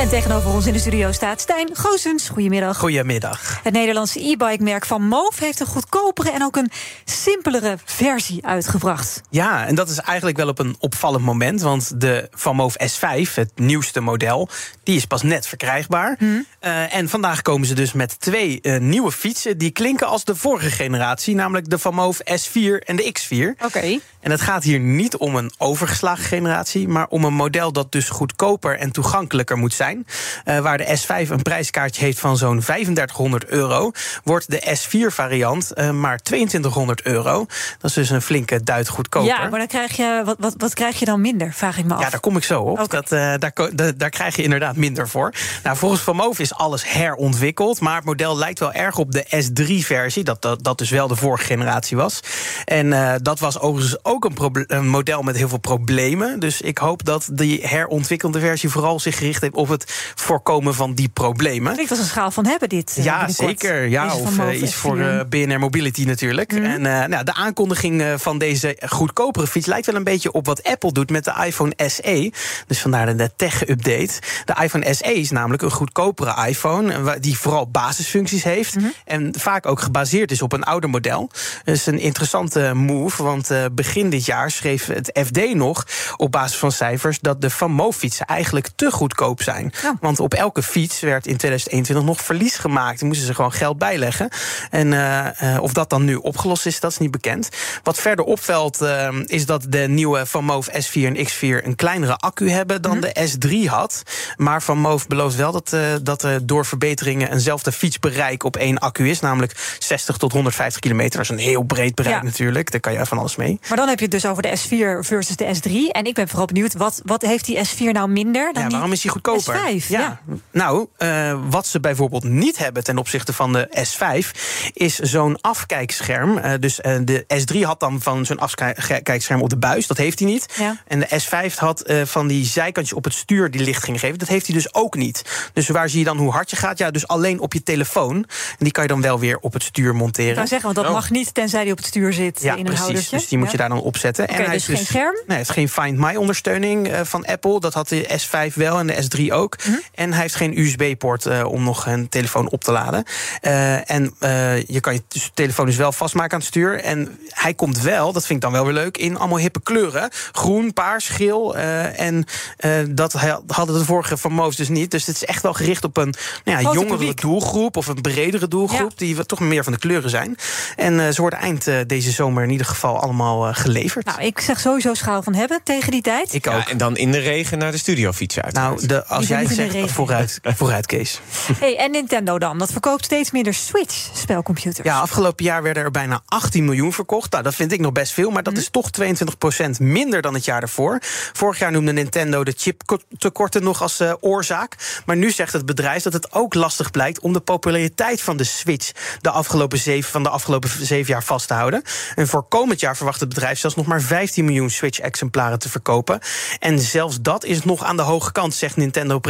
En tegenover ons in de studio staat Stijn Goosens. Goedemiddag. Goedemiddag. Het Nederlandse e-bike-merk van Move heeft een goedkopere en ook een simpelere versie uitgebracht. Ja, en dat is eigenlijk wel op een opvallend moment. Want de Van Move S5, het nieuwste model, die is pas net verkrijgbaar. Mhm. Uh, en vandaag komen ze dus met twee uh, nieuwe fietsen die klinken als de vorige generatie, namelijk de Van Move S4 en de X4. Oké. En het gaat hier niet om een overgeslagen generatie, maar om een model dat dus goedkoper en toegankelijker moet zijn. Uh, waar de S5 een prijskaartje heeft van zo'n 3500 euro, wordt de S4-variant uh, maar 2200 euro. Dat is dus een flinke duit goedkoper. Ja, maar dan krijg je, wat, wat, wat krijg je dan minder, vraag ik me af. Ja, daar kom ik zo op. Dat, uh, daar, daar, daar krijg je inderdaad minder voor. Nou, volgens Van Moof is alles herontwikkeld, maar het model lijkt wel erg op de S3-versie, dat, dat, dat dus wel de vorige generatie was. En uh, dat was overigens ook een, een model met heel veel problemen. Dus ik hoop dat die herontwikkelde versie vooral zich gericht heeft op het voorkomen van die problemen. Klinkt als een schaal van hebben dit. uh, Ja, zeker. Ja, of uh, Move iets S4. voor uh, BNR Mobility natuurlijk. Mhm. En uh, nou, de aankondiging van deze goedkopere fiets lijkt wel een beetje op wat Apple doet met de iPhone SE. Dus vandaar de tech-update. De iPhone SE is namelijk een goedkopere iPhone die vooral basisfuncties heeft Mhm. en vaak ook gebaseerd is op een ouder model. Dat is een interessante move, want begin dit jaar schreef het FD nog op basis van cijfers dat de Van fietsen eigenlijk te goedkoop zijn. Ja. Want op elke fiets werd in 2021 nog verlies gemaakt. Dan moesten ze gewoon geld bijleggen. En uh, uh, of dat dan nu opgelost is, dat is niet bekend. Wat verder opvalt, uh, is dat de nieuwe Van Moof S4 en X4 een kleinere accu hebben dan Mhm. de S3 had. Maar Van Moof belooft wel dat, dat er door verbeteringen eenzelfde fietsbereik op één accu is. Namelijk 60 tot 150 kilometer. Dat is een heel breed bereik Ja. natuurlijk. Daar kan je van alles mee. Maar dan heb je het dus over de S4 versus de S3. En ik ben vooral benieuwd, wat, wat heeft die S4 nou minder dan Ja, waarom is die goedkoper? S5? Ja. Nou, uh, wat ze bijvoorbeeld niet hebben ten opzichte van de S5 is zo'n afkijkscherm. Uh, dus uh, de S3 had dan van zo'n afkijkscherm op de buis. Dat heeft hij niet. Ja. En de S5 had uh, van die zijkantjes op het stuur die licht ging geven. Dat heeft hij dus ook niet. Dus waar zie je dan hoe hard je gaat? Ja, dus alleen op je telefoon. En die kan je dan wel weer op het stuur monteren. Ik wou zeggen, want dat mag niet tenzij die op het stuur zit Ja, in een precies. houdertje. Dus die moet Ja. je daar dan opzetten. En hij dus heeft geen scherm? Nee, hij heeft geen Find My ondersteuning uh, van Apple. Dat had de S5 wel en de S3 ook. Mhm. En hij heeft geen USB-poort uh, om nog een telefoon op te laden. Uh, en uh, je kan je dus telefoon dus wel vastmaken aan het stuur. En hij komt wel, dat vind ik dan wel weer leuk, in allemaal hippe kleuren. Groen, paars, geel. Uh, en uh, dat hadden de vorige van Moos dus niet. Dus het is echt wel gericht op een nou ja, jongere publiek. doelgroep of een bredere doelgroep. Ja. Die wat toch meer van de kleuren zijn. En uh, ze worden eind uh, deze zomer in ieder geval allemaal uh, geleverd. Nou, ik zeg sowieso schaal van hebben tegen die tijd. ik ook. Ja, en dan in de regen naar de studio fietsen uit. nou, de, als jij zegt regen. vooruit, vooruit, Kees. Hey, en Nintendo dan? Dat verkoopt steeds minder Switch-spelcomputers. Ja, afgelopen jaar werden er bijna 18 miljoen verkocht. Nou, dat vind ik nog best veel, maar dat Mhm. is toch 22% minder dan het jaar ervoor. Vorig jaar noemde Nintendo de chiptekorten nog als uh, oorzaak. Maar nu zegt het bedrijf dat het ook lastig blijkt om de populariteit van de Switch de afgelopen zeven, van de afgelopen zeven jaar vast te houden. En voor komend jaar verwacht het bedrijf zelfs nog maar 15 miljoen Switch-exemplaren te verkopen. En zelfs dat is nog aan de hoge kant, zegt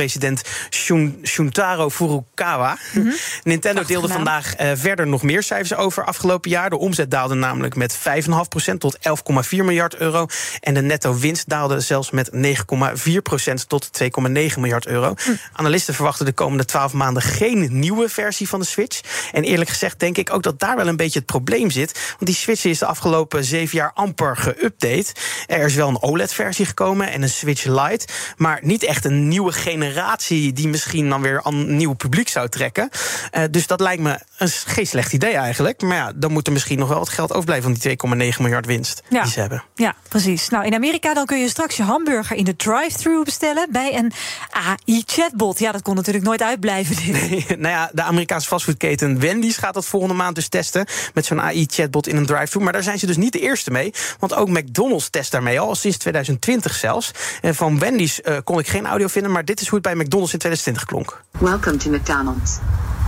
Nintendo-president Shun, Shuntaro Furukawa. Mhm. Nintendo deelde vandaag uh, verder nog meer cijfers over afgelopen jaar. De omzet daalde namelijk met 5,5% tot 11,4 miljard euro. En de netto winst daalde zelfs met 9,4% tot 2,9 miljard euro. Hm. Analisten verwachten de komende 12 maanden geen nieuwe versie van de Switch. En eerlijk gezegd denk ik ook dat daar wel een beetje het probleem zit. Want die Switch is de afgelopen zeven jaar amper geüpdate. Er is wel een OLED-versie gekomen en een Switch Lite. Maar niet echt een nieuwe generatie die misschien dan weer een nieuw publiek zou trekken. Uh, dus dat lijkt me een, geen slecht idee eigenlijk. Maar ja, dan moet er misschien nog wel wat geld overblijven van die 2,9 miljard winst Ja. die ze hebben. Ja, precies. Nou, in Amerika dan kun je straks je hamburger in de drive-thru bestellen bij een AI-chatbot. Ja, dat kon natuurlijk nooit uitblijven. Dit. nou ja, de Amerikaanse fastfoodketen Wendy's gaat dat volgende maand dus testen. Met zo'n AI-chatbot in een drive-thru. Maar daar zijn ze dus niet de eerste mee. Want ook McDonald's test daarmee al, sinds 2020 zelfs. En van Wendy's uh, kon ik geen audio vinden. Maar dit is hoe het bij McDonald's in 2020 klonk. Welcome to McDonald's.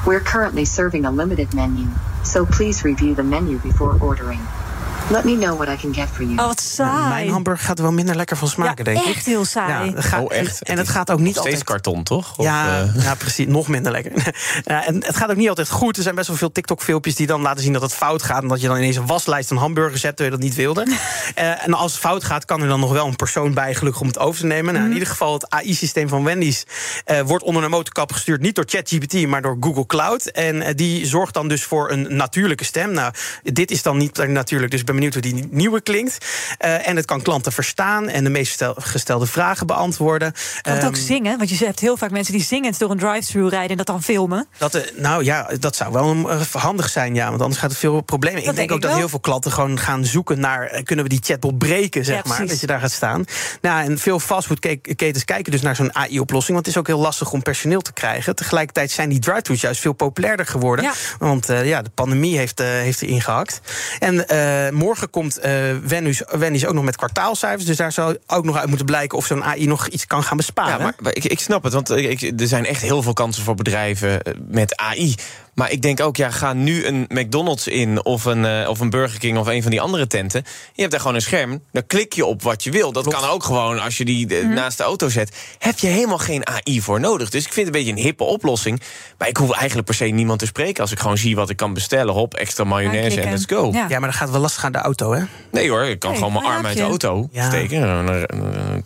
We're currently serving a limited menu, so please review the menu before ordering. Let me know what I can get for you. Oh, wat saai. Mijn hamburger gaat er wel minder lekker van smaken, ja, denk ik. echt heel saai. Ja, gaat, Oh, echt? En het gaat ook niet Steeds altijd... karton, toch? Of, Ja, eh, ja, precies. Nog minder lekker. ja, en het gaat ook niet altijd goed. Er zijn best wel veel TikTok-filmpjes die dan laten zien dat het fout gaat. En dat je dan ineens een waslijst van hamburgers hebt terwijl je dat niet wilde. Eh, en als het fout gaat, kan er dan nog wel een persoon bij, gelukkig om het over te nemen. Nou, in ieder geval, het AI-systeem van Wendy's eh, wordt onder een motorkap gestuurd. Niet door ChatGPT, maar door Google Cloud. En die zorgt dan dus voor een natuurlijke stem. Nou, dit is dan niet natuurlijk, dus ik ben benieuwd hoe die nieuwe klinkt. Eh, en het kan klanten verstaan en de meest gestel- gestelde vragen beantwoorden. Kan het ook Ehm, zingen? Want je hebt heel vaak mensen die zingend door een drive-thru rijden en dat dan filmen. Dat, eh, nou ja, dat zou wel eh, handig zijn, ja. Want anders gaat het veel problemen. ik denk denk ook ik dat heel veel klanten gewoon gaan zoeken naar... kunnen we die chatbot breken, zeg Ja, maar, dat je daar gaat staan. Nou, en veel fastfoodketens kijken dus naar zo'n AI-oplossing... want het is ook heel lastig om personeel te krijgen. Tegelijkertijd zijn die drive-thrus juist veel populairder geworden. Ja. Want ja, de pandemie heeft, heeft erin gehakt. En eh, morgen komt eh Wendy's, Wendy's ook nog met kwartaalcijfers... dus daar zou ook nog uit moeten blijken of zo'n AI nog iets kan gaan besparen. Ja, maar, ik, ik snap het, want er zijn echt heel veel kansen voor bedrijven eh, met AI. Maar ik denk ook, ja, ga nu een McDonald's in of een, eh, of een Burger King of een van die andere tenten. Je hebt daar gewoon een scherm, dan klik je op wat je wil. Dat kan ook gewoon als je die eh, naast de auto zet. Heb je helemaal geen AI voor nodig. Dus ik vind het een beetje een hippe oplossing. Maar ik hoef eigenlijk per se niemand te spreken als ik gewoon zie wat ik kan bestellen. Hop, extra mayonaise en let's go. Ja. Ja, maar dan gaat het wel lastig aan de auto, hè? Nee hoor, ik kan Nee, gewoon mijn een arm uit de auto Ja. steken.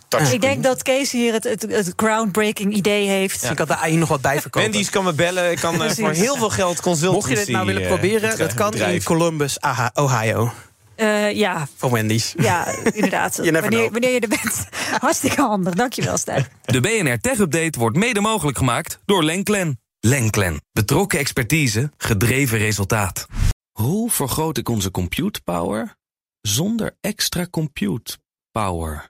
Een touchscreen. Ik denk dat Kees hier het, het, het groundbreaking idee heeft. Ik had de AI nog wat bij verkopen. Wendy's kan me bellen. Ik kan eh, Precies. voor heel veel geld consultancy Mocht je dit nou willen eh, proberen, dat kan in. Columbus, aha, Ohio. Eh, ja, Van Wendy's. ja, inderdaad. You never wanneer, know. wanneer je er bent. Hartstikke handig. Dankjewel, Stijn. De BNR Tech Update wordt mede mogelijk gemaakt door Lenklen. Lenklen. Betrokken expertise, gedreven resultaat. Hoe vergroot ik onze compute power zonder extra compute power?